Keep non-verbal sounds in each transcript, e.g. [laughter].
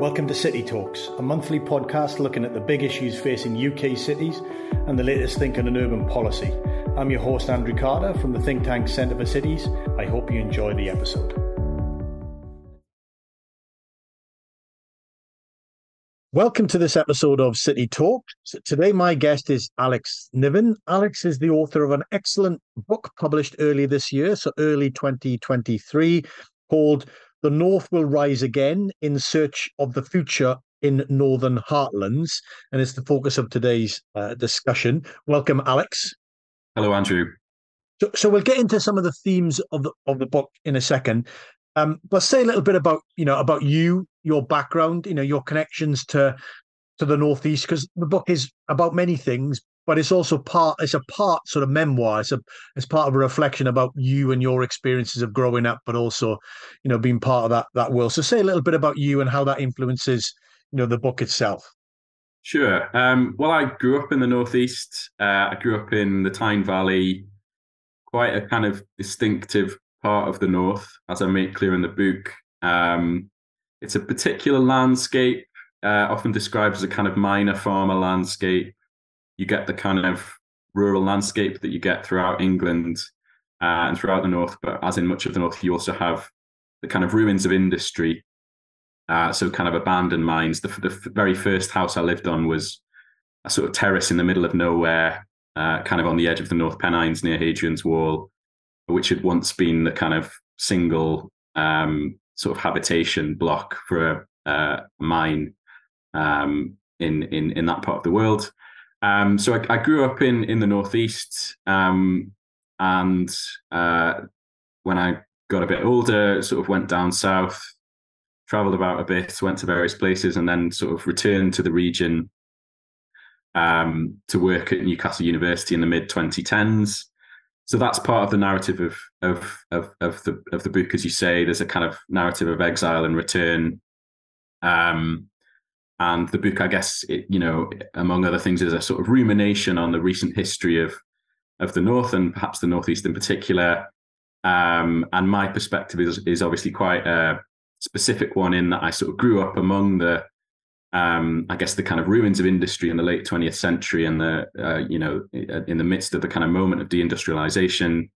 Welcome to City Talks, a monthly podcast looking at the big issues facing UK cities and the latest thinking on urban policy. I'm your host, Andrew Carter from the think tank Centre for Cities. I hope you enjoy the episode. Welcome to this episode of City Talk. Today, my guest is Alex Niven. Alex is the author of an excellent book published early this year, so early 2023, called The North Will Rise Again in Search of the Future in Northern Heartlands. And it's the focus of today's uh, discussion. Welcome, Alex. Hello, Andrew. So, so we'll get into some of the themes of the of the book in a second. Um, but say a little bit about you know about you, your background, you know, your connections to to the northeast, because the book is about many things, but it's also part it's a part sort of memoir. It's a it's part of a reflection about you and your experiences of growing up, but also, you know, being part of that that world. So say a little bit about you and how that influences, you know, the book itself. Sure. Um, well, I grew up in the northeast. Uh, I grew up in the Tyne Valley, quite a kind of distinctive part of the north, as I make clear in the book. Um, it's a particular landscape, uh, often described as a kind of miner farmer landscape. You get the kind of rural landscape that you get throughout England uh, and throughout the north, but as in much of the north, you also have the kind of ruins of industry. Uh, so, kind of abandoned mines. The, the very first house I lived on was a sort of terrace in the middle of nowhere, uh, kind of on the edge of the North Pennines near Hadrian's Wall which had once been the kind of single um, sort of habitation block for a, a mine um, in in in that part of the world. Um, so I, I, grew up in in the northeast, um, and uh, when I got a bit older, sort of went down south, traveled about a bit, went to various places, and then sort of returned to the region um, to work at Newcastle University in the mid 2010s so that's part of the narrative of of of of the of the book, as you say. There's a kind of narrative of exile and return, um, and the book, I guess, it, you know, among other things, is a sort of rumination on the recent history of of the North and perhaps the Northeast in particular. Um, and my perspective is is obviously quite a specific one in that I sort of grew up among the um, I guess the kind of ruins of industry in the late 20th century and the uh, you know in the midst of the kind of moment of deindustrialization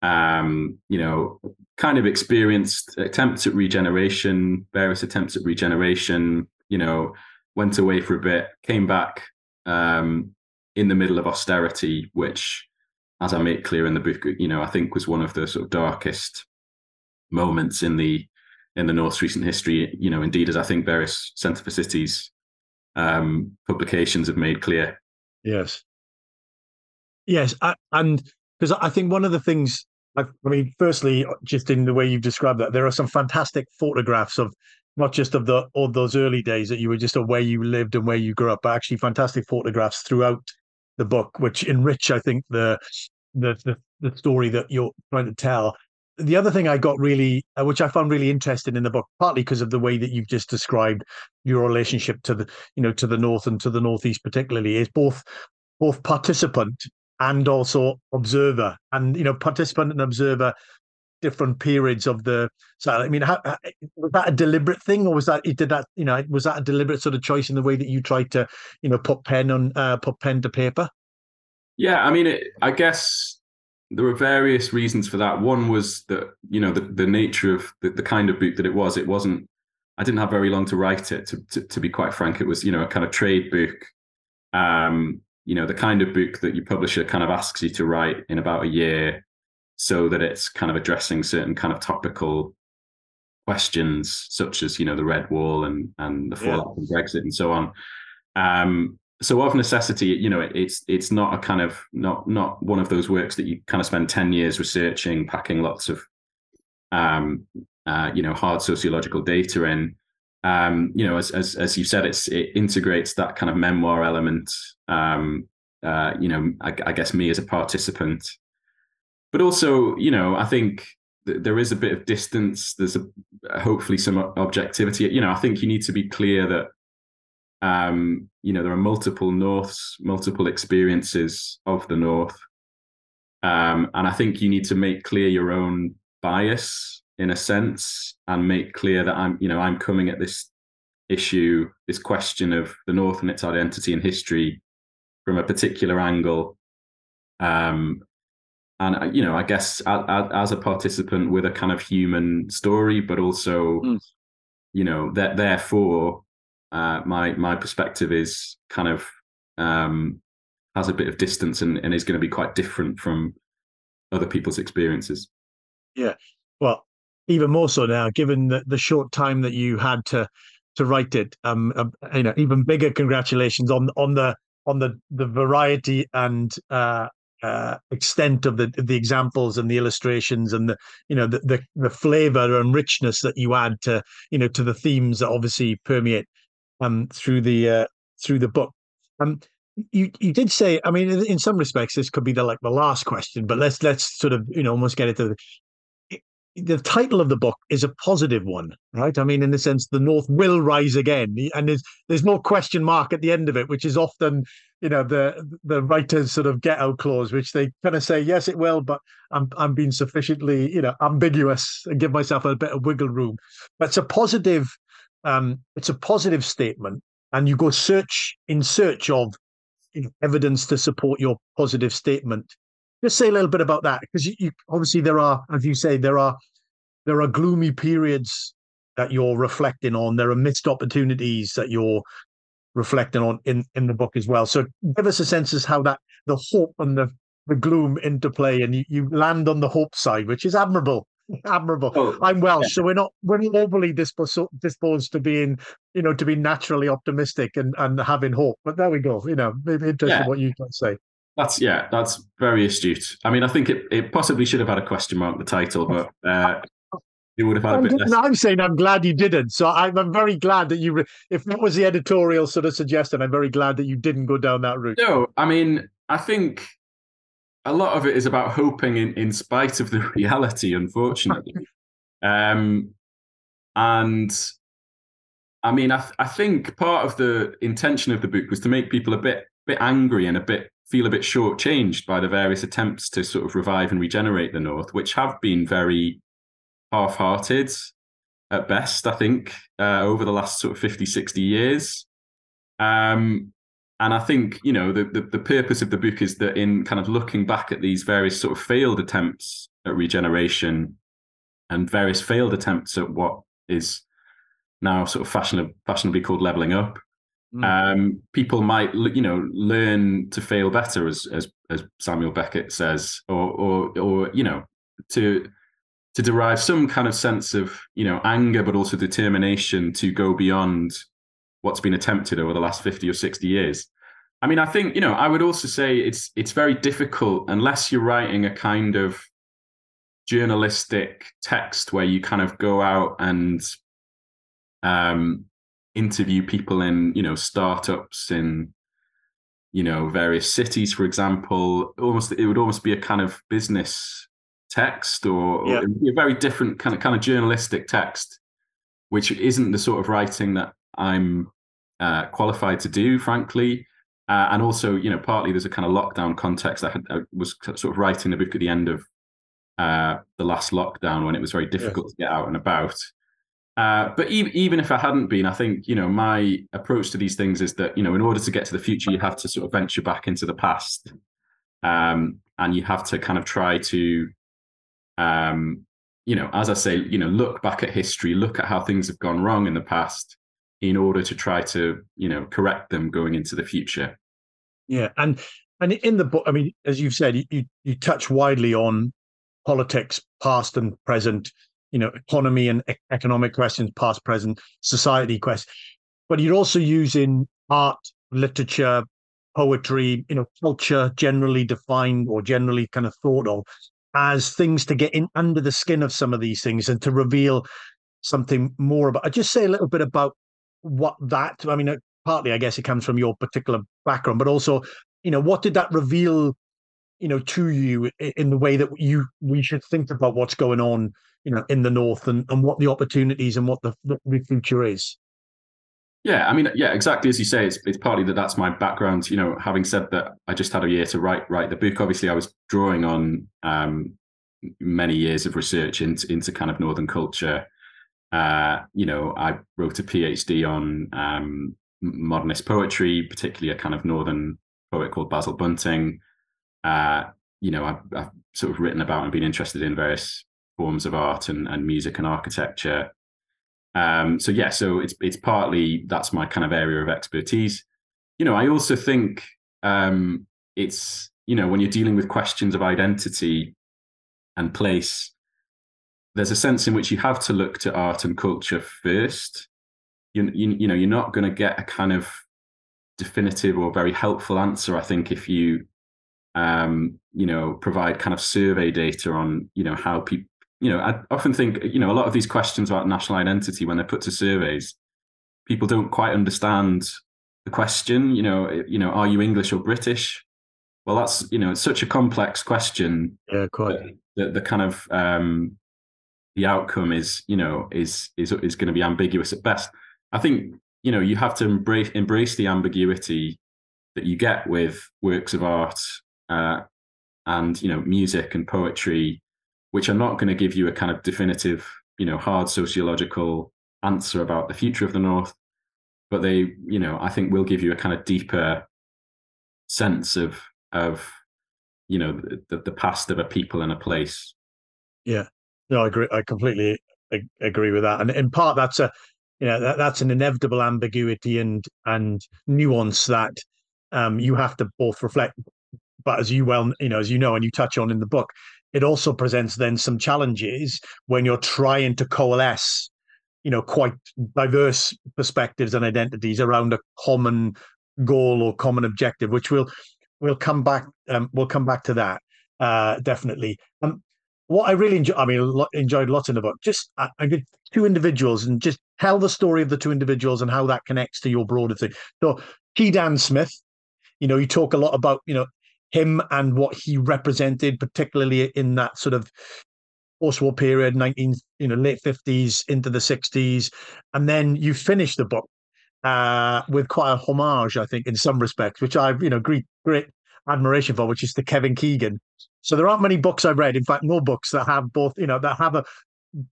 um, you know kind of experienced attempts at regeneration various attempts at regeneration you know went away for a bit came back um, in the middle of austerity which as i make clear in the book you know i think was one of the sort of darkest moments in the in the North's recent history. You know, indeed, as I think various Centre for Cities um, publications have made clear. Yes. Yes, I, and because I think one of the things, I, I mean, firstly, just in the way you've described that, there are some fantastic photographs of not just of the all those early days that you were just of where you lived and where you grew up, but actually fantastic photographs throughout the book, which enrich, I think, the the the, the story that you're trying to tell. The other thing I got really, uh, which I found really interesting in the book, partly because of the way that you've just described your relationship to the, you know, to the north and to the northeast, particularly, is both both participant and also observer, and you know, participant and observer, different periods of the. So, I mean, how, was that a deliberate thing, or was that you did that, you know, was that a deliberate sort of choice in the way that you tried to, you know, put pen on, uh, put pen to paper? Yeah, I mean, it, I guess there were various reasons for that. One was that you know the, the nature of the, the kind of book that it was. It wasn't. I didn't have very long to write it. To, to, to be quite frank, it was you know a kind of trade book. Um, you know the kind of book that your publisher kind of asks you to write in about a year, so that it's kind of addressing certain kind of topical questions, such as you know the red wall and and the fallout yeah. from Brexit and so on. Um, so of necessity, you know, it, it's it's not a kind of not not one of those works that you kind of spend ten years researching, packing lots of, um, uh, you know, hard sociological data in. Um, you know, as as as you said, it's it integrates that kind of memoir element. Um, uh, you know, I, I guess me as a participant, but also, you know, I think there is a bit of distance. There's a hopefully some objectivity. You know, I think you need to be clear that um, you know, there are multiple Norths, multiple experiences of the North. Um, and I think you need to make clear your own bias in a sense and make clear that I'm, you know, I'm coming at this issue, this question of the North and its identity and history from a particular angle. Um, and uh, you know, I guess as, a participant with a kind of human story, but also, mm. you know, that therefore, uh, my my perspective is kind of um, has a bit of distance and, and is going to be quite different from other people's experiences. Yeah, well, even more so now, given the, the short time that you had to to write it. Um, uh, you know, even bigger congratulations on on the on the the variety and uh, uh, extent of the the examples and the illustrations and the you know the, the the flavor and richness that you add to you know to the themes that obviously permeate um through the uh, through the book. Um, you you did say, I mean, in some respects, this could be the like the last question, but let's let's sort of you know almost get it to the the title of the book is a positive one, right? I mean, in the sense, the North will rise again, and there's there's no question mark at the end of it, which is often, you know, the the writer's sort of get out clause, which they kind of say, yes, it will, but I'm I'm being sufficiently, you know, ambiguous and give myself a bit of wiggle room. But it's a positive, um, it's a positive statement, and you go search in search of you know, evidence to support your positive statement just say a little bit about that because you, you, obviously there are, as you say, there are there are gloomy periods that you're reflecting on. There are missed opportunities that you're reflecting on in in the book as well. So give us a sense as how that the hope and the the gloom interplay, and you, you land on the hope side, which is admirable. [laughs] Admirable. Oh, I'm Welsh, yeah. so we're not we're not overly disposed disposed to being, you know, to be naturally optimistic and and having hope. But there we go. You know, maybe interesting yeah. what you can say. That's yeah, that's very astute. I mean, I think it, it possibly should have had a question mark the title, but uh, it would have had a bit. Less... I'm saying I'm glad you didn't. So I'm, I'm very glad that you. If that was the editorial sort of suggestion, I'm very glad that you didn't go down that route. No, I mean, I think a lot of it is about hoping in, in spite of the [laughs] reality, unfortunately. [laughs] um, and I mean, I, th- I think part of the intention of the book was to make people a bit bit angry and a bit feel a bit shortchanged by the various attempts to sort of revive and regenerate the North, which have been very half-hearted at best, I think, uh, over the last sort of 50, 60 years. Um, and I think, you know, the, the, the purpose of the book is that in kind of looking back at these various sort of failed attempts at regeneration and various failed attempts at what is now sort of fashionably, fashionably called leveling up, Mm. Um, people might, you know, learn to fail better, as as as Samuel Beckett says, or or or you know, to to derive some kind of sense of you know anger, but also determination to go beyond what's been attempted over the last fifty or sixty years. I mean, I think you know, I would also say it's it's very difficult unless you're writing a kind of journalistic text where you kind of go out and um interview people in you know startups in you know various cities for example almost it would almost be a kind of business text or, yeah. or a very different kind of kind of journalistic text which isn't the sort of writing that i'm uh, qualified to do frankly. Uh, and also you know partly there's a kind of lockdown context. I, had, I was sort of writing the book at the end of uh, the last lockdown when it was very difficult to get out and about uh, but even, even if I hadn't been, I think, you know, my approach to these things is that, you know, in order to get to the future, you have to sort of venture back into the past. Um, and you have to kind of try to, um, you know, as I say, you know, look back at history, look at how things have gone wrong in the past in order to try to, you know, correct them going into the future. Yeah. And, and in the book, I mean, as you've said, you, you touch widely on politics, past and present, you know, economy and economic questions, past, present, society questions. But you're also using art, literature, poetry, you know, culture generally defined or generally kind of thought of as things to get in under the skin of some of these things and to reveal something more about. I just say a little bit about what that. I mean, uh, partly I guess it comes from your particular background, but also, you know, what did that reveal, you know, to you in the way that you we should think about what's going on you know in the north and, and what the opportunities and what the, the future is. Yeah i mean yeah exactly as you say it's, it's partly that that's my background you know having said that i just had a year to write write the book. Obviously i was drawing on um, many years of research into into kind of northern culture. Uh, you know, I wrote a PhD on um, modernist poetry, particularly a kind of northern poet called Basil Bunting. Uh, you know, I've, I've, sort of written about and been interested in various forms of art and, and music and architecture. Um, so yeah, so it's it's partly that's my kind of area of expertise. You know, I also think um, it's you know when you're dealing with questions of identity and place, there's a sense in which you have to look to art and culture first. You you, you know you're not going to get a kind of definitive or very helpful answer. I think if you um, you know provide kind of survey data on you know how people you know, I often think, you know, a lot of these questions about national identity when they're put to surveys, people don't quite understand the question. You know, you know, are you English or British? Well, that's you know, it's such a complex question. Yeah, quite. The, the kind of um, the outcome is, you know, is is is going to be ambiguous at best. I think you know you have to embrace embrace the ambiguity that you get with works of art uh, and you know music and poetry which are not going to give you a kind of definitive, you know, hard sociological answer about the future of the North, but they, you know, I think will give you a kind of deeper sense of of you know the, the past of a people and a place. Yeah, no, I agree. I completely agree with that, and in part that's a you know that, that's an inevitable ambiguity and and nuance that um, you have to both reflect. But as you well, you know, as you know, and you touch on in the book, it also presents then some challenges when you're trying to coalesce you know quite diverse perspectives and identities around a common goal or common objective which we'll we'll come back um, we'll come back to that uh, definitely. Um, what i really enjoy i mean enjoyed lots in the book just I, I did two individuals and just tell the story of the two individuals and how that connects to your broader thing. So t dan smith you know you talk a lot about you know him and what he represented, particularly in that sort of post-war period, 19, you know, late 50s into the 60s. And then you finish the book uh, with quite a homage, I think, in some respects, which I've, you know, great, great admiration for, which is the Kevin Keegan. So there aren't many books I've read, in fact, no books that have both, you know, that have a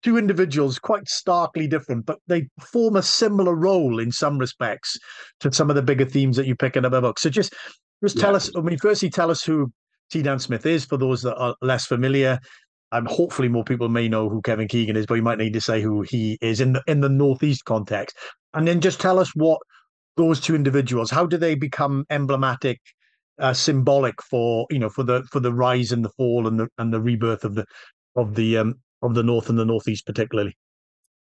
two individuals quite starkly different, but they form a similar role in some respects to some of the bigger themes that you pick in other books. So just just yeah. tell us. I mean, firstly, tell us who T. Dan Smith is for those that are less familiar. Um, hopefully, more people may know who Kevin Keegan is, but you might need to say who he is in the in the Northeast context, and then just tell us what those two individuals. How do they become emblematic, uh, symbolic for you know for the for the rise and the fall and the and the rebirth of the of the um of the North and the Northeast, particularly.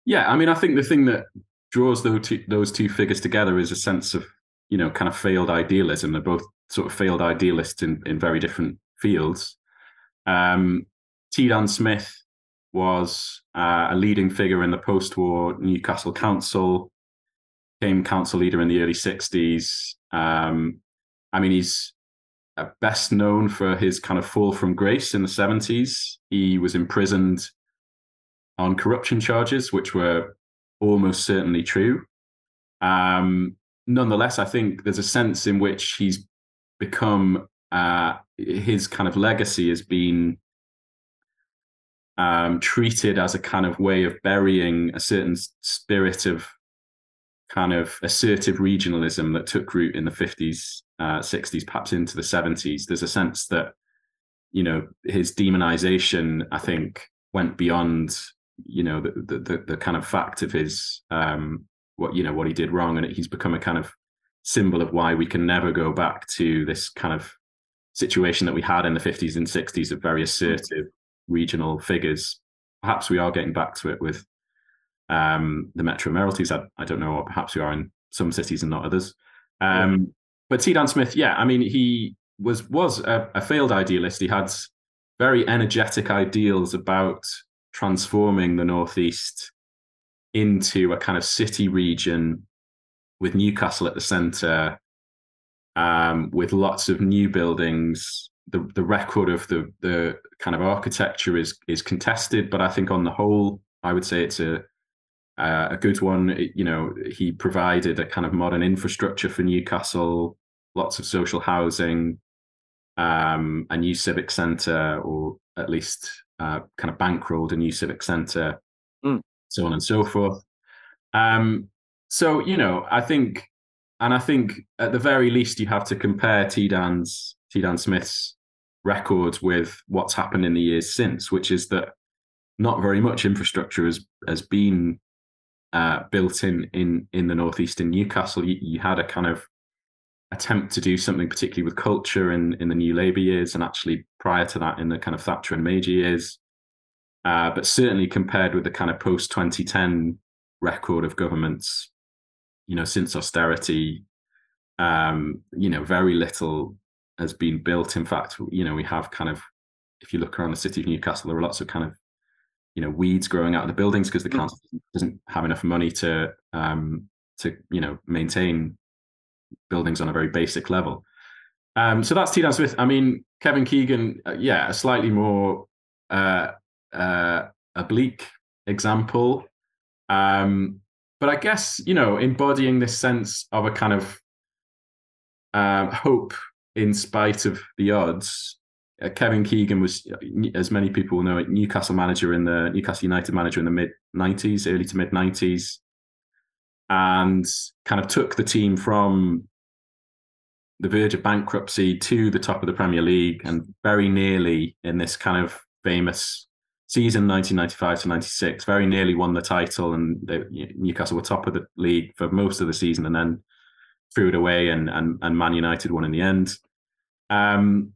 Yeah, I mean, I think the thing that draws those two, those two figures together is a sense of you know kind of failed idealism. They're both sort of failed idealists in in very different fields. Um, T. Dan Smith was uh, a leading figure in the post-war Newcastle Council. Became council leader in the early '60s. Um, I mean, he's uh, best known for his kind of fall from grace in the 70s. He was imprisoned on corruption charges, which were almost certainly true. Um, nonetheless, I think there's a sense in which he's become uh, his kind of legacy has been um, treated as a kind of way of burying a certain spirit of kind of assertive regionalism that took root in the 50s, uh, 60s, perhaps into the 70s. There's a sense that, you know, his demonization, I think, went beyond, you know, the the, the kind of fact of his um, what you know what he did wrong, and he's become a kind of symbol of why we can never go back to this kind of situation that we had in the 50s and 60s of very assertive regional figures. Perhaps we are getting back to it with um, the Metro Mayoralties. I, I, don't know, or perhaps we are in some cities and not others. Um, yeah. But T. Dan Smith, yeah, I mean, he was was a, a failed idealist. He had very energetic ideals about transforming the Northeast into a kind of city region with Newcastle at the centre, um, with lots of new buildings. The the record of the the kind of architecture is is contested, but I think on the whole, I would say it's a uh, a good one. It, you know, he provided a kind of modern infrastructure for Newcastle, lots of social housing, um, a new civic centre, or at least uh, kind of bankrolled a new civic centre. So on and so forth. Um, so you know, I think, and I think at the very least, you have to compare T Dan's T Dan Smith's records with what's happened in the years since, which is that not very much infrastructure has has been uh, built in in in the northeast in Newcastle. You, you, had a kind of attempt to do something particularly with culture in in the New Labour years, and actually prior to that in the kind of Thatcher and Major years. Uh, but certainly compared with the kind of post 2010 record of governments, you know, since austerity, um, you know, very little has been built. In fact, you know, we have kind of, if you look around the city of Newcastle, there are lots of kind of, you know, weeds growing out of the buildings because the mm. council doesn't have enough money to, um, to you know, maintain buildings on a very basic level. Um, so that's T. Dan Smith. I mean, Kevin Keegan, uh, yeah, a slightly more uh, uh, bleak example. Um, but I guess, you know, embodying this sense of a kind of uh, hope in spite of the odds. Uh, Kevin Keegan was, as many people know, a Newcastle manager in the Newcastle United manager in the mid 90s, early to mid 90s, and kind of took the team from the verge of bankruptcy to the top of the Premier League and very nearly in this kind of famous season 1995 to 96 very nearly won the title and they, Newcastle were top of the league for most of the season and then threw it away, and and, and Man United won in the end. Um,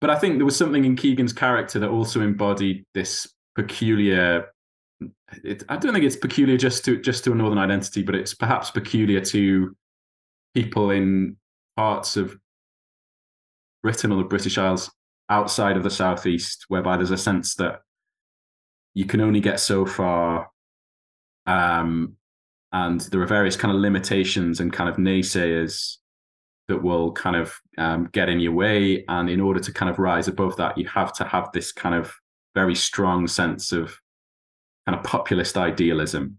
but I think there was something in Keegan's character that also embodied this peculiar. It, I don't think it's peculiar just to just to a northern identity, but it's perhaps peculiar to people in parts of Britain or the British Isles outside of the southeast, whereby there's a sense that you can only get so far um, and there are various kind of limitations and kind of naysayers that will kind of um, get in your way and in order to kind of rise above that you have to have this kind of very strong sense of kind of populist idealism.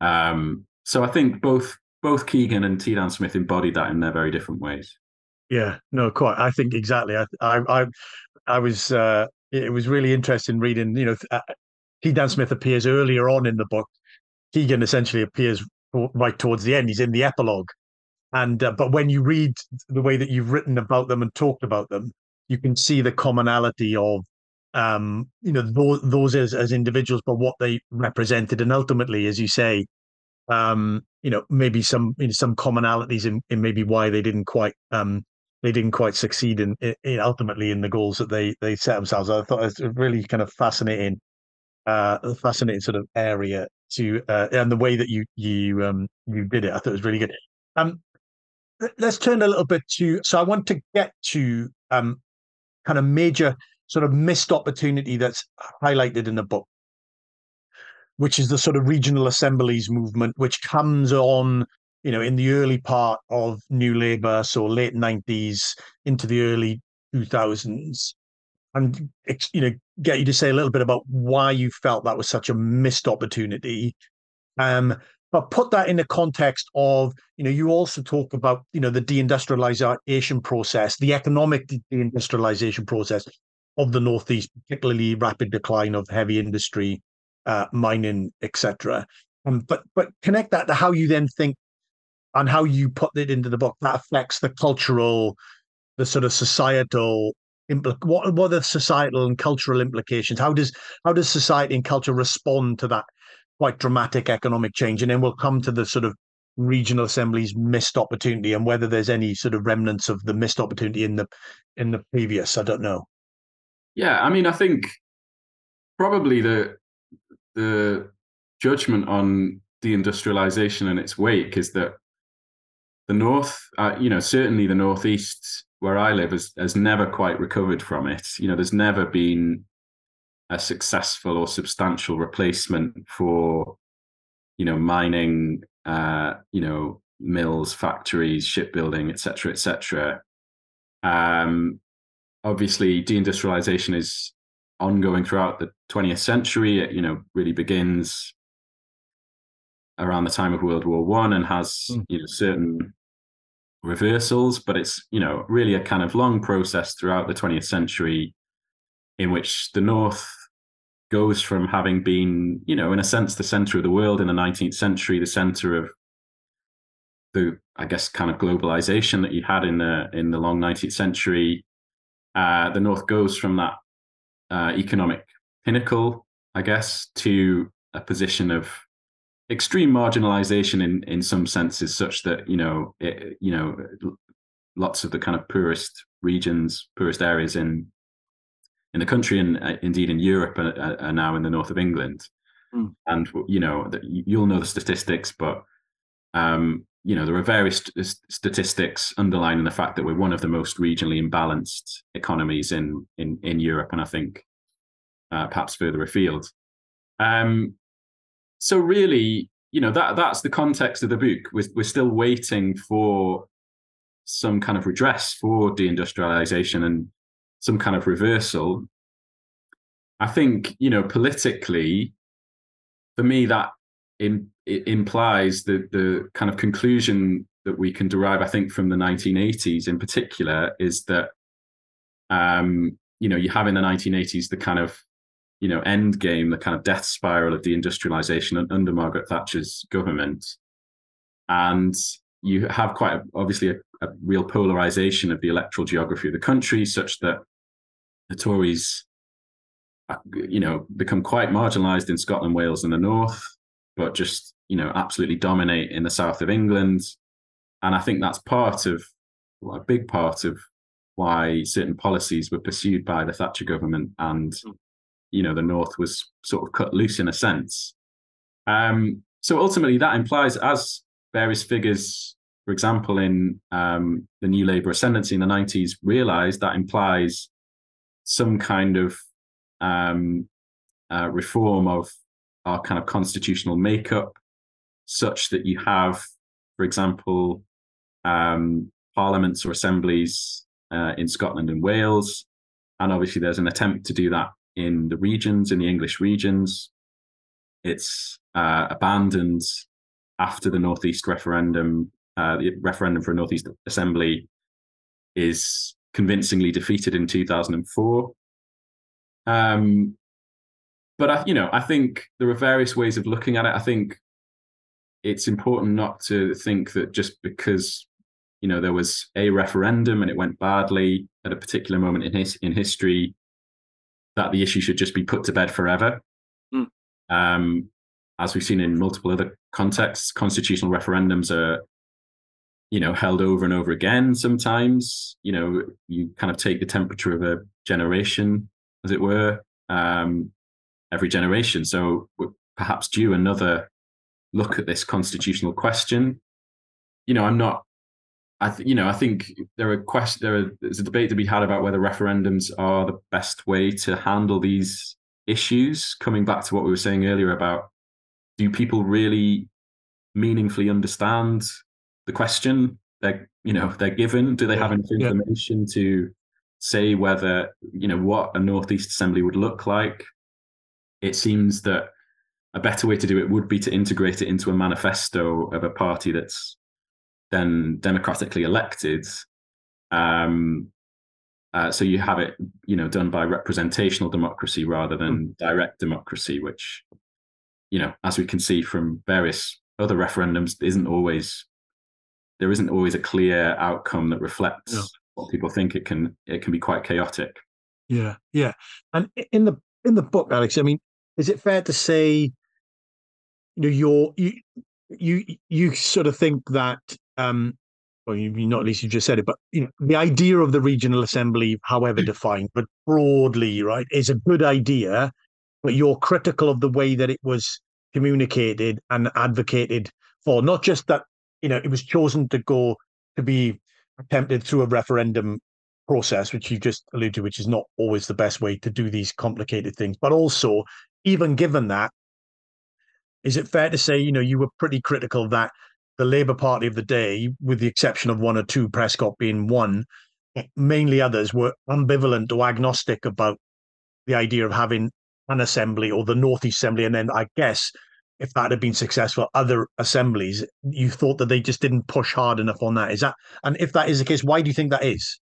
Um, so i think both both keegan and t dan smith embodied that in their very different ways. Yeah no quite. I think exactly. I i i, I was uh it was really interesting reading you know uh, dan smith appears earlier on in the book. Keegan essentially appears right towards the end. He's in the epilogue, and uh, but when you read the way that you've written about them and talked about them, you can see the commonality of um, you know those, those as, as individuals, but what they represented, and ultimately, as you say, um, you know maybe some you know, some commonalities in, in maybe why they didn't quite um, they didn't quite succeed in, in, ultimately in the goals that they they set themselves. I thought it was really kind of fascinating, uh, fascinating sort of area to uh, and the way that you you um you did it. I thought it was really good. Um, let's turn a little bit to. So I want to get to um kind of major sort of missed opportunity that's highlighted in the book, which is the sort of regional assemblies movement, which comes on you know in the early part of New Labour, so late nineties into the early two thousands and you know get you to say a little bit about why you felt that was such a missed opportunity. Um but put that in the context of you know you also talk about you know the deindustrialization process the economic deindustrialization process of the northeast particularly rapid decline of heavy industry uh, mining etc um, but but connect that to how you then think and how you put it into the book that affects the cultural the sort of societal impl- what what are the societal and cultural implications? How does how does society and culture respond to that quite dramatic economic change? And then we'll come to the sort of regional assemblies missed opportunity and whether there's any sort of remnants of the missed opportunity in the in the previous. I don't know. Yeah, I mean, I think probably the the judgment on deindustrialization and its wake is that the north, uh, you know, certainly the northeast where I live has, has never quite recovered from it. You know, there's never been a successful or substantial replacement for, you know, mining, uh, you know, mills, factories, shipbuilding, etc., etc. Um, obviously, deindustrialization is ongoing throughout the 20th century. It, you know, really begins around the time of World War One and has, mm. you know, certain reversals, but it's you know really a kind of long process throughout the 20th century in which the North goes from having been, you know, in a sense, the center of the world in the 19th century, the center of the, I guess, kind of globalization that you had in the in the long 19th century. Uh, the North goes from that uh, economic pinnacle, I guess, to a position of extreme marginalization in in some senses, such that you know, it, you know, lots of the kind of poorest regions, poorest areas in in the country and uh, indeed in Europe are, are, now in the north of England. Mm. And you know, you'll know the statistics, but um, you know there are various st- statistics underlining the fact that we're one of the most regionally imbalanced economies in in in Europe, and I think uh, perhaps further afield. Um, so really, you know that that's the context of the book. We're, we're still waiting for some kind of redress for deindustrialization and some kind of reversal. I think you know politically, for me, that in, implies the the kind of conclusion that we can derive, I think, from the 1980s in particular, is that um, you know you have in the 1980s the kind of you know end game, the kind of death spiral of deindustrialization under Margaret Thatcher's government, and you have quite a, obviously a, a real polarization of the electoral geography of the country, such that the Tories, uh, you know, become quite marginalised in Scotland, Wales, and the north, but just you know absolutely dominate in the south of England, and I think that's part of well, a big part of why certain policies were pursued by the Thatcher government, and hmm. You know the north was sort of cut loose in a sense. Um, so ultimately, that implies, as various figures, for example, in um, the New Labour ascendancy in the 90s, realised that implies some kind of um, uh, reform of our kind of constitutional makeup, such that you have, for example, um, parliaments or assemblies uh, in Scotland and Wales. And obviously, there's an attempt to do that in the regions, in the English regions. It's uh, abandoned after the Northeast referendum. Uh, the referendum for a Northeast Assembly is convincingly defeated in 2004. Um, but I, you know, I think there are various ways of looking at it. I think it's important not to think that just because you know there was a referendum and it went badly at a particular moment in his in history that the issue should just be put to bed forever. Mm. Um, as we've seen in multiple other contexts, constitutional referendums are you know held over and over again sometimes you know you kind of take the temperature of a generation as it were um, every generation so perhaps due another look at this constitutional question you know i'm not i th- you know i think there are there are, there's a debate to be had about whether referendums are the best way to handle these issues. Coming back to what we were saying earlier about do people really meaningfully understand the question they're you know they're given? Do they have enough information yeah. to say whether you know what a northeast assembly would look like? It seems that a better way to do it would be to integrate it into a manifesto of a party that's then democratically elected um, uh, so you have it you know done by representational democracy rather than mm. direct democracy which you know as we can see from various other referendums isn't always there isn't always a clear outcome that reflects no. what people think it can it can be quite chaotic yeah yeah and in the in the book alex i mean is it fair to say you know you're you you you sort of think that um well you not at least you just said it but you know the idea of the regional assembly however mm. defined but broadly right is a good idea but you're critical of the way that it was communicated and advocated for not just that you know, it was chosen to go to be attempted through a referendum process, which you just alluded to, which is not always the best way to do these complicated things. But also, even given that, is it fair to say, you know, you were pretty critical that the Labour Party of the day, with the exception of one or two, Prescott being one, mainly others were ambivalent or agnostic about the idea of having an assembly or the Northeast Assembly, and then I guess if that had been successful, other assemblies, you thought that they just didn't push hard enough on that. Is that and if that is the case, why do you think that is?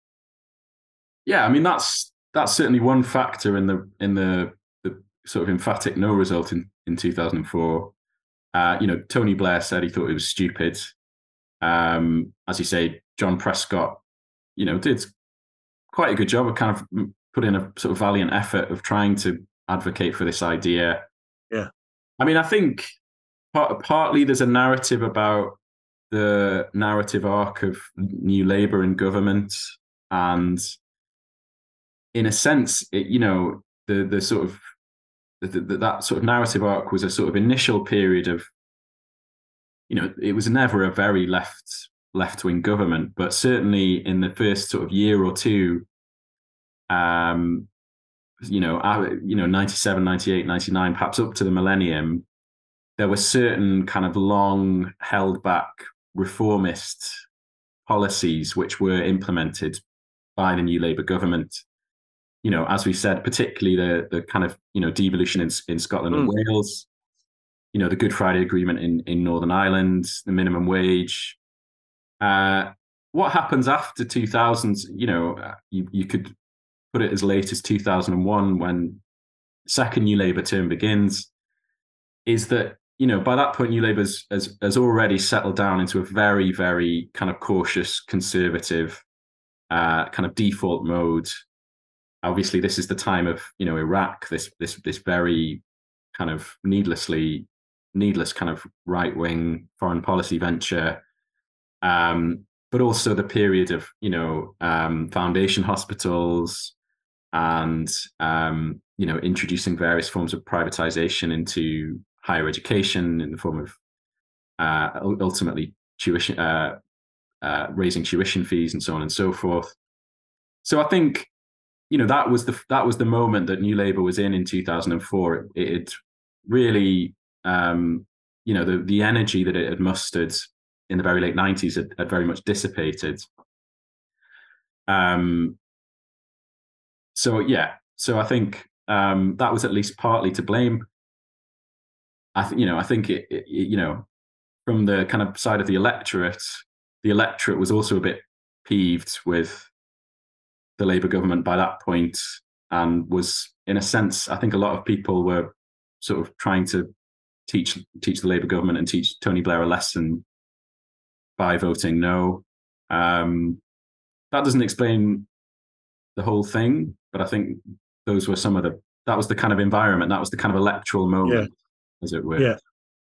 Yeah, I mean that's that's certainly one factor in the in the the, sort of emphatic no result in, in 2004. Uh, you know, Tony Blair said he thought it was stupid. Um, as you say, John Prescott, you know, did quite a good job of kind of put in a sort of valiant effort of trying to advocate for this idea. Yeah. I mean, I think part, partly there's a narrative about the narrative arc of New Labour in government, and in a sense, it, you know, the the sort of the, that sort of narrative arc was a sort of initial period of, you know, it was never a very left left wing government, but certainly in the first sort of year or two, um, you know, uh, you know, 97, 98, 99, perhaps up to the millennium, there were certain kind of long held back reformist policies which were implemented by the new Labour government. You know, as we said, particularly the the kind of you know devolution in in Scotland mm. and Wales. You know, the Good Friday Agreement in in Northern Ireland, the minimum wage. Uh, what happens after 2000? You know, uh, you you could put it as late as 2001 when second New Labour term begins. Is that you know, by that point, New Labour has, has, has already settled down into a very, very kind of cautious, conservative uh, kind of default mode. Obviously, this is the time of you know Iraq. This this this very kind of needlessly needless kind of right wing foreign policy venture, um, but also the period of you know um, foundation hospitals and um, you know introducing various forms of privatization into higher education in the form of uh, ultimately tuition, uh, uh, raising tuition fees and so on and so forth. So I think you know that was the that was the moment that New Labour was in in 2004. It, it really um, you know the the energy that it had mustered in the very late 90s had, had very much dissipated. Um, so yeah, so I think um, that was at least partly to blame. I th- you know I think it, it, you know from the kind of side of the electorate, the electorate was also a bit peeved with the Labour government by that point, and was in a sense I think a lot of people were sort of trying to teach teach the Labour government and teach Tony Blair a lesson by voting no. Um, that doesn't explain the whole thing, but I think those were some of the that was the kind of environment, that was the kind of electoral moment as it were. Yeah,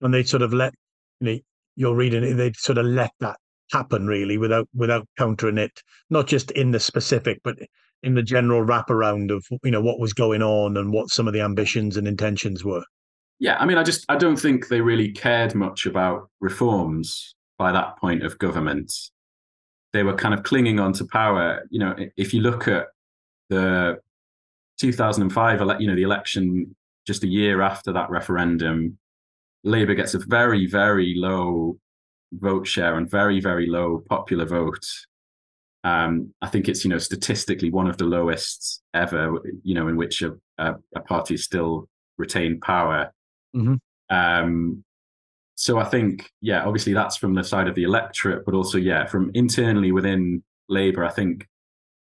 and they sort of let you know, you're reading it. They sort of let that happen really without without countering it, not just in the specific, but in the general wraparound of you know what was going on and what some of the ambitions and intentions were. Yeah, I mean, I just I don't think they really cared much about reforms by that point of government. They were kind of clinging on to power. You know, if you look at the 2005, you know, the election just a year after that referendum, Labour gets a very, very low vote share and very, very low popular vote. Um, I think it's you know statistically one of the lowest ever. You know, in which a, a, a party still retained power. Mm-hmm. Um, so I think, yeah, obviously that's from the side of the electorate, but also, yeah, from internally within Labour, I think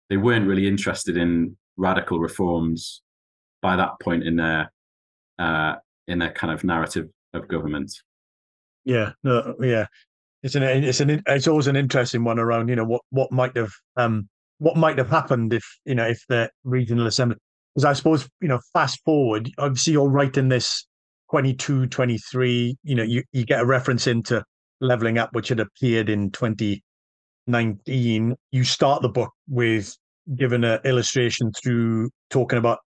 they weren't really interested in radical reforms by that point in their uh, in their kind of narrative of government. Yeah, no, yeah, it's an it's an it's always an interesting one around you know what what might have um what might have happened if you know if the regional assembly because I suppose you know fast forward obviously you're writing this 22 23 you know you you get a reference into leveling up which had appeared in 2019 you start the book with given an illustration through talking about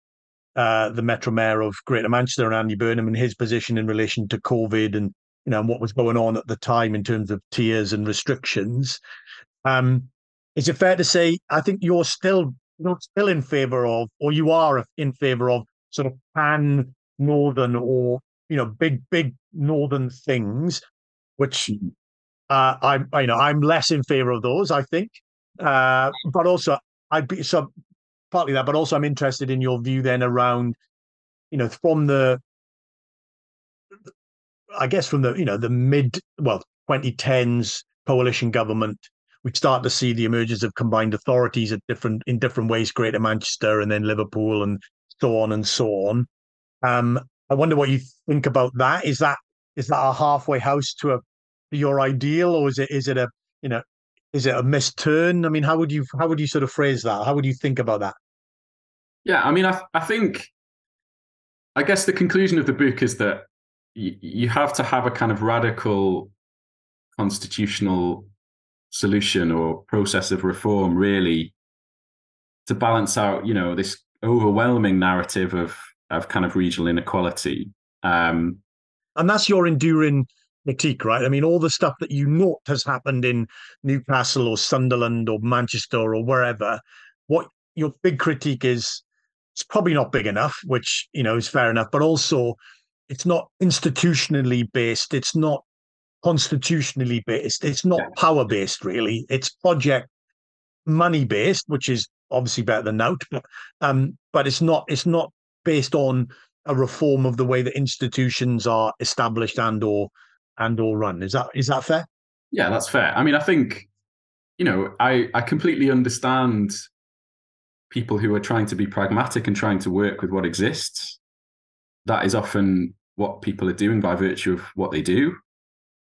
uh, the Metro Mayor of Greater Manchester and Andy Burnham and his position in relation to COVID and you know what was going on at the time in terms of tiers and restrictions. Um, is it fair to say? I think you're still you're still in favour of, or you are in favour of, sort of pan northern or you know big big northern things, which uh, I'm you know I'm less in favour of those. I think, uh, but also I'd be so partly that, but also I'm interested in your view then around, you know, from the, I guess from the you know the mid well 2010s coalition government, we start to see the emergence of combined authorities at different in different ways, Greater Manchester and then Liverpool and so on and so on. Um, I wonder what you think about that. Is that is that a halfway house to a your ideal, or is it is it a you know is it a missed turn? I mean, how would you how would you sort of phrase that? How would you think about that? Yeah, I mean, I I think I guess the conclusion of the book is that you have to have a kind of radical constitutional solution or process of reform, really, to balance out, you know, this overwhelming narrative of of kind of regional inequality. Um, and that's your enduring critique, right? I mean, all the stuff that you note has happened in Newcastle or Sunderland or Manchester or wherever. What your big critique is, it's probably not big enough, which you know is fair enough, but also it's not institutionally based. It's not constitutionally based. It's not power based, really. It's project money based, which is obviously better than out, but um, but it's not it's not based on a reform of the way that institutions are established and or and or run. Is that is that fair? Yeah, that's fair. I mean, I think you know, I I completely understand people who are trying to be pragmatic and trying to work with what exists. That is often what people are doing by virtue of what they do.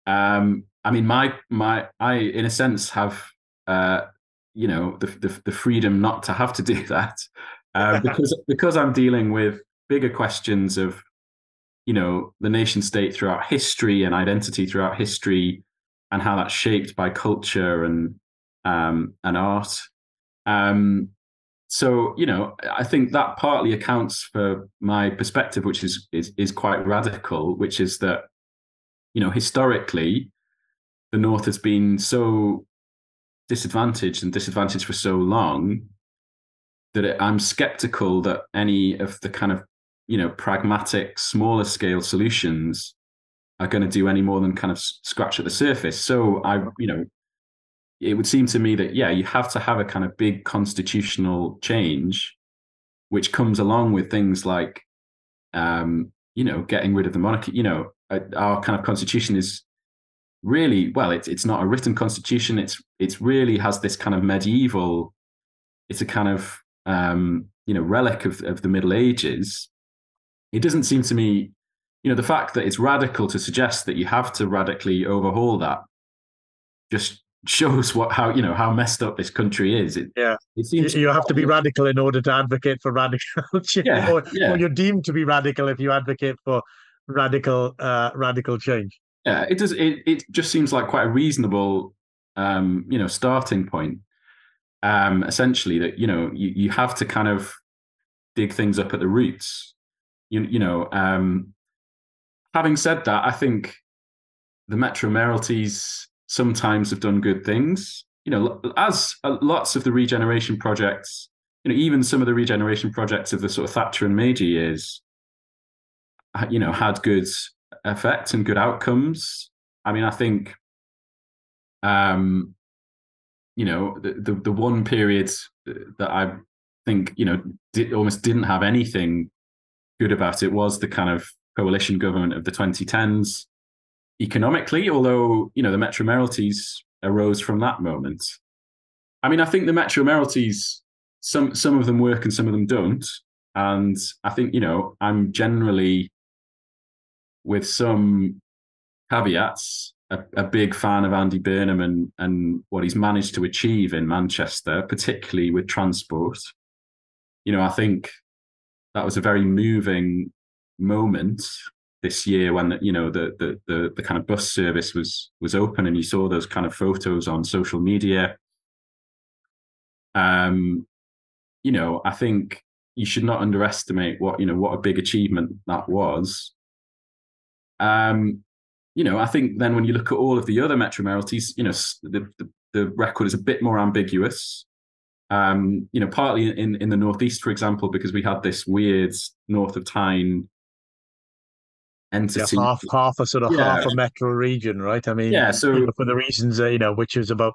Um, I mean, my my I in a sense have uh, you know the, the, the freedom not to have to do [laughs] that uh, because because I'm dealing with bigger questions of you know the nation state throughout history and identity throughout history and how that's shaped by culture and um, and art. Um, so you know, I think that partly accounts for my perspective, which is is is quite radical, which is that you know historically the North has been so disadvantaged and disadvantaged for so long that it, I'm skeptical that any of the kind of you know pragmatic smaller scale solutions are going to do any more than kind of scratch at the surface. So I you know it would seem to me that yeah you have to have a kind of big constitutional change which comes along with things like um, you know getting rid of the monarchy you know our kind of constitution is really well it's it's not a written constitution. It's it's really has this kind of medieval it's a kind of um, you know relic of, of the middle ages. It doesn't seem to me you know the fact that it's radical to suggest that you have to radically overhaul that just shows what how you know how messed up this country is it, yeah it seems you have to be radical in order to advocate for radical [laughs] change yeah, or, yeah. or you're deemed to be radical if you advocate for radical uh radical change yeah, it does. It it just seems like quite a reasonable, um, you know, starting point. Um, essentially, that you know you you have to kind of dig things up at the roots. You you know, um, having said that, I think the Metro Mayoralties sometimes have done good things. You know, as uh, lots of the regeneration projects, you know, even some of the regeneration projects of the sort of Thatcher and Major years, you know, had good effects and good outcomes. I mean, I think, um, you know, the, the, the one period that I think you know almost didn't have anything good about it was the kind of coalition government of the 2010s economically. Although you know the Metro Mayoralties arose from that moment. I mean, I think the Metro Mayoralties some some of them work and some of them don't. And I think you know I'm generally with some caveats, a, a, big fan of Andy Burnham and, and what he's managed to achieve in Manchester, particularly with transport. You know, I think that was a very moving moment this year when you know the, the the the kind of bus service was was open and you saw those kind of photos on social media. Um, you know, I think you should not underestimate what you know what a big achievement that was um, you know, I think then when you look at all of the other Metro Mayoralties, you know, the, the, the record is a bit more ambiguous. Um, you know, partly in, in the Northeast, for example, because we had this weird north of Tyne entity. Yeah, half, half a sort of yeah. half a metro region, right? I mean, yeah, so for the reasons, that you know, which is about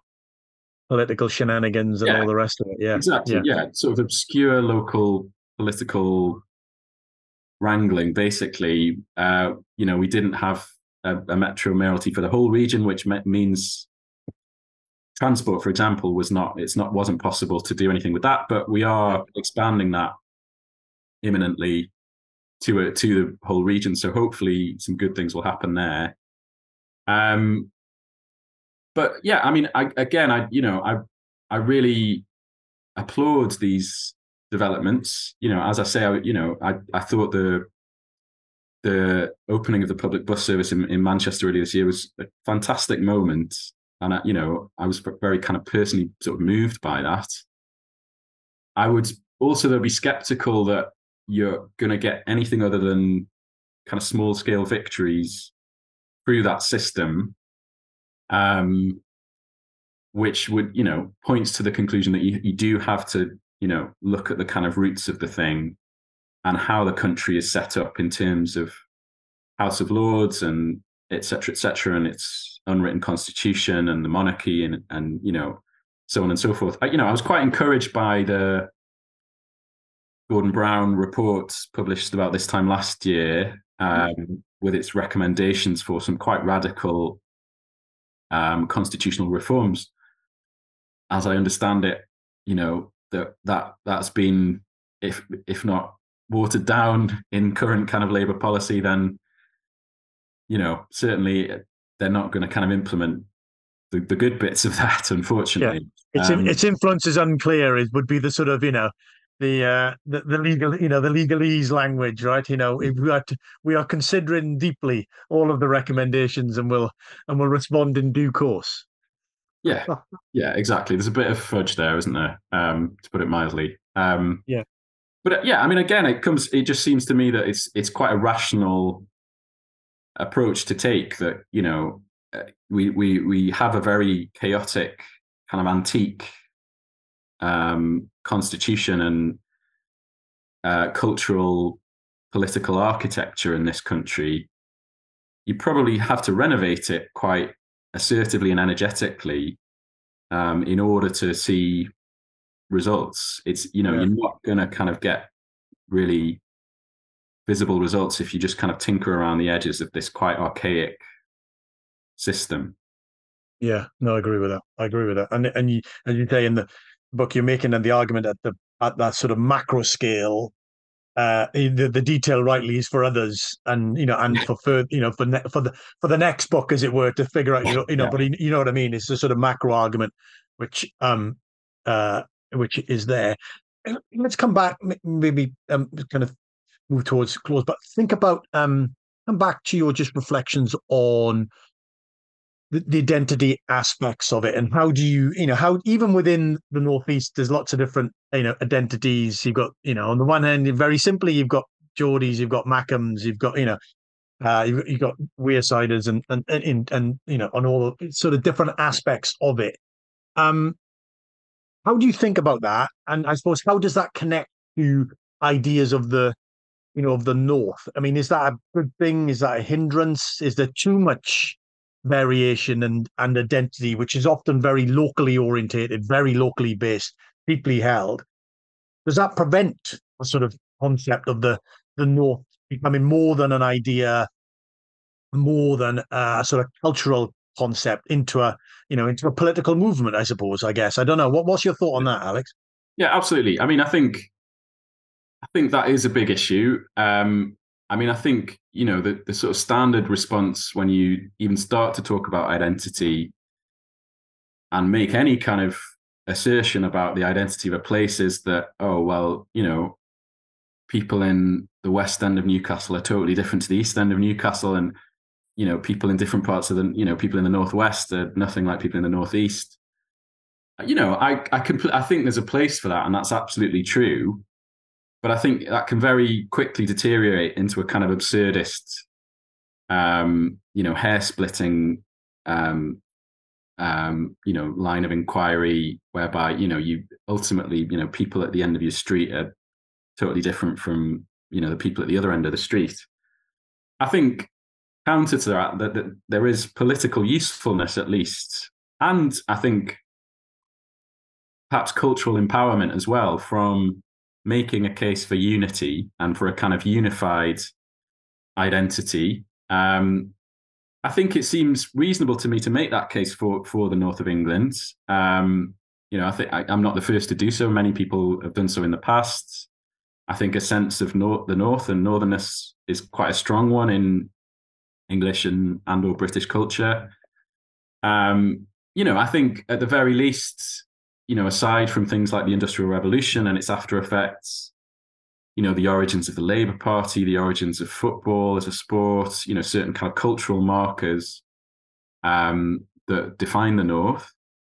political shenanigans and yeah, all the rest of it. Yeah, exactly. Yeah. sort of obscure local political wrangling, basically, uh, you know, we didn't have a, a metro mayoralty for the whole region, which me- means transport, for example, was not it's not wasn't possible to do anything with that. But we are expanding that imminently. To a, to the whole region. So hopefully some good things will happen there. Um, but yeah, I mean, I, again, I you know, I I really applaud these developments. You know, as I say, I, you know, I I thought the the opening of the public bus service in, in Manchester earlier this year was a fantastic moment, and I, you know, I was very kind of personally sort of moved by that. I would also though be skeptical that you're going to get anything other than kind of small scale victories through that system um, which would you know points to the conclusion that you, you do have to you know look at the kind of roots of the thing and how the country is set up in terms of House of Lords and etc. etc. and its unwritten constitution and the monarchy and and you know so on and so forth. I, you know, I was quite encouraged by the Gordon Brown report published about this time last year um, with its recommendations for some quite radical um, constitutional reforms. As I understand it, you know that that that's been, if if not watered down in current kind of Labour policy, then you know certainly they're not going to kind of implement the, the good bits of [laughs] that. Unfortunately, yeah. its um, its influence is unclear. It would be the sort of you know the uh the, the legal you know the legalese language right? You know we are to, we are considering deeply all of the recommendations and we'll and we'll respond in due course. Yeah. Yeah exactly. There's a bit of fudge there isn't there? Um to put it mildly. Um yeah. but uh, yeah i mean again it comes it just seems to me that it's it's quite a rational approach to take that you know uh, we we we have a very chaotic kind of antique um, constitution and uh, cultural political architecture in this country, you probably have to renovate it quite assertively and energetically um, in order to see results. It's you know yeah. you're not going to kind of get really visible results if you just kind of tinker around the edges of this quite archaic system. Yeah, no, I agree with that. I agree with that. And and you as you say in the book you're making and the argument at the at that sort of macro scale uh the, the detail rightly is for others and you know and for further you know for ne- for the for the next book as it were to figure out you know, you know yeah. but you know what i mean it's a sort of macro argument which um uh which is there let's come back maybe um kind of move towards close but think about um come back to your just reflections on the, the identity aspects of it and how do you you know how even within the northeast there's lots of different you know identities. You've got you know on the one hand very simply you've got geordies you've got mackems you've got you know uh you've, you've got wearsiders and and, and and you know on all sort of different aspects of it. Um how do you think about that? And i suppose how does that connect to ideas of the you know of the north? I mean is that a good thing? Is that a hindrance? Is there too much variation and and identity, which is often very locally orientated, very locally based, deeply held. Does that prevent a sort of concept of the the North becoming more than an idea, more than a sort of cultural concept into a you know into a political movement? I suppose. I guess I don't know. What what's your thought on that, Alex? Yeah, absolutely. I mean, I think I think that is a big issue. Um, I mean, I think you know the the sort of standard response when you even start to talk about identity and make any kind of assertion about the identity of a place is that oh well you know people in the west end of Newcastle are totally different to the east end of Newcastle and you know people in different parts of the you know people in the northwest are nothing like people in the northeast. You know I I compl- I think there's a place for that and that's absolutely true but I think that can very quickly deteriorate into a kind of absurdist, um, you know, hair splitting, um, um, you know, line of inquiry whereby you know you ultimately, you know, people at the end of your street are totally different from you know the people at the other end of the street. I think counter to that, that, that there is political usefulness at least, and I think perhaps cultural empowerment as well from making a case for unity and for a kind of unified identity. Um, I think it seems reasonable to me to make that case for for the north of England. Um, you know, I think I, am not the first to do so. Many people have done so in the past. I think a sense of north, the north and northerness is quite a strong one in English and and or British culture. Um, you know, I think at the very least, you know, aside from things like the Industrial Revolution and its after effects, you know, the origins of the Labour Party, the origins of football as a sport, you know, certain kind of cultural markers um, that define the North.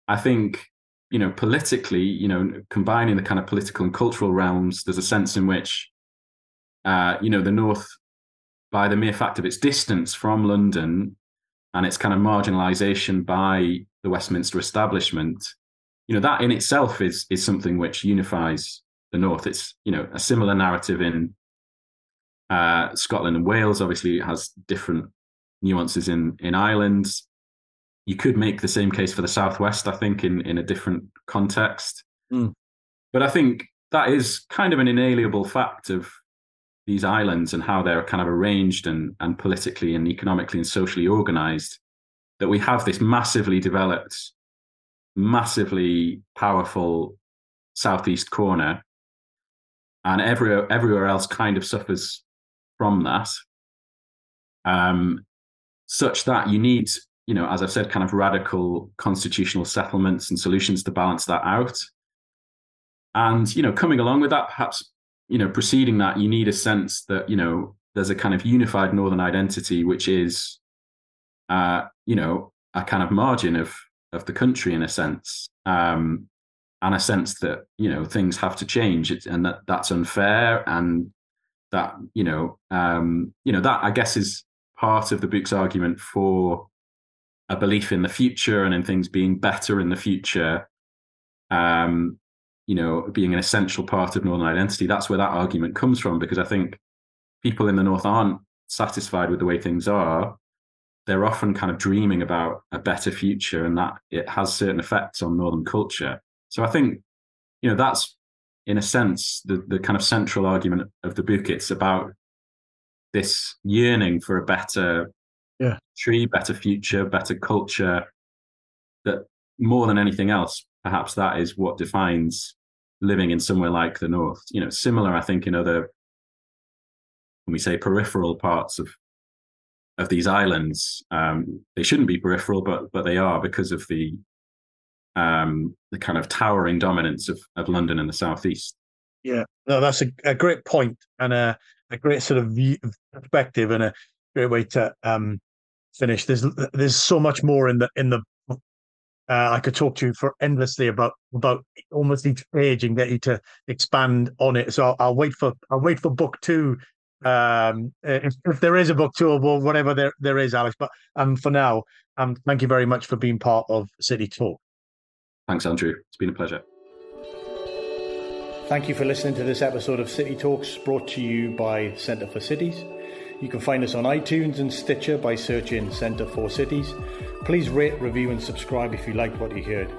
I think, you know, politically, you know, combining the kind of political and cultural realms, there's a sense in which, uh, you know, the North, by the mere fact of its distance from London and its kind of marginalization by the Westminster establishment, you know, that in itself is is something which unifies the North. It's, you know, a similar narrative in uh, Scotland and Wales. Obviously, it has different nuances in in Ireland you could make the same case for the Southwest, I think, in, in a different context. Mm. But I think that is kind of an inalienable fact of these islands and how they're kind of arranged and, and politically and economically and socially organized, that we have this massively developed, massively powerful southeast corner, and everywhere everywhere else kind of suffers from that. Um, such that you need you know, as I've said, kind of radical constitutional settlements and solutions to balance that out. And, you know, coming along with that, perhaps, you know, preceding that, you need a sense that, you know, there's a kind of unified Northern identity, which is, uh, you know, a kind of margin of of the country in a sense, um, and a sense that you know things have to change, and that that's unfair, and that you know, um, you know, that I guess is part of the book's argument for a belief in the future and in things being better in the future, um, you know, being an essential part of Northern identity. That's where that argument comes from, because I think people in the North aren't satisfied with the way things are. They're often kind of dreaming about a better future, and that it has certain effects on Northern culture. So I think, you know, that's in a sense the the kind of central argument of the book. It's about this yearning for a better yeah. tree, better future, better culture. That more than anything else, perhaps that is what defines living in somewhere like the North. You know, similar, I think, in other when we say peripheral parts of of these islands. Um, they shouldn't be peripheral, but but they are because of the um, the kind of towering dominance of of London and the southeast. Yeah, no, that's a, a great point and a, a great sort of view, perspective and a great way to um, finish. There's there's so much more in the in the. Uh, I could talk to you for endlessly about about almost each page and get you to expand on it. So I'll, I'll wait for I'll wait for book two, um, if, if there is a book tour or whatever there there is, Alex. But um, for now, um, thank you very much for being part of City Talk. Thanks, Andrew. It's been a pleasure. Thank you for listening to this episode of City Talks, brought to you by Centre for Cities. You can find us on iTunes and Stitcher by searching Centre for Cities. Please rate, review, and subscribe if you liked what you heard.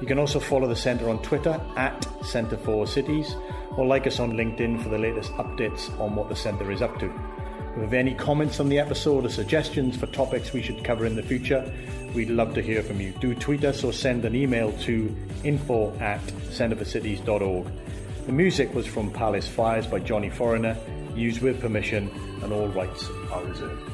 You can also follow the Centre on Twitter at Centre for Cities or like us on LinkedIn for the latest updates on what the Centre is up to. If you have any comments on the episode or suggestions for topics we should cover in the future, we'd love to hear from you. Do tweet us or send an email to info at centreforcities.org. The music was from Palace Fires by Johnny Foreigner, used with permission and all rights are reserved.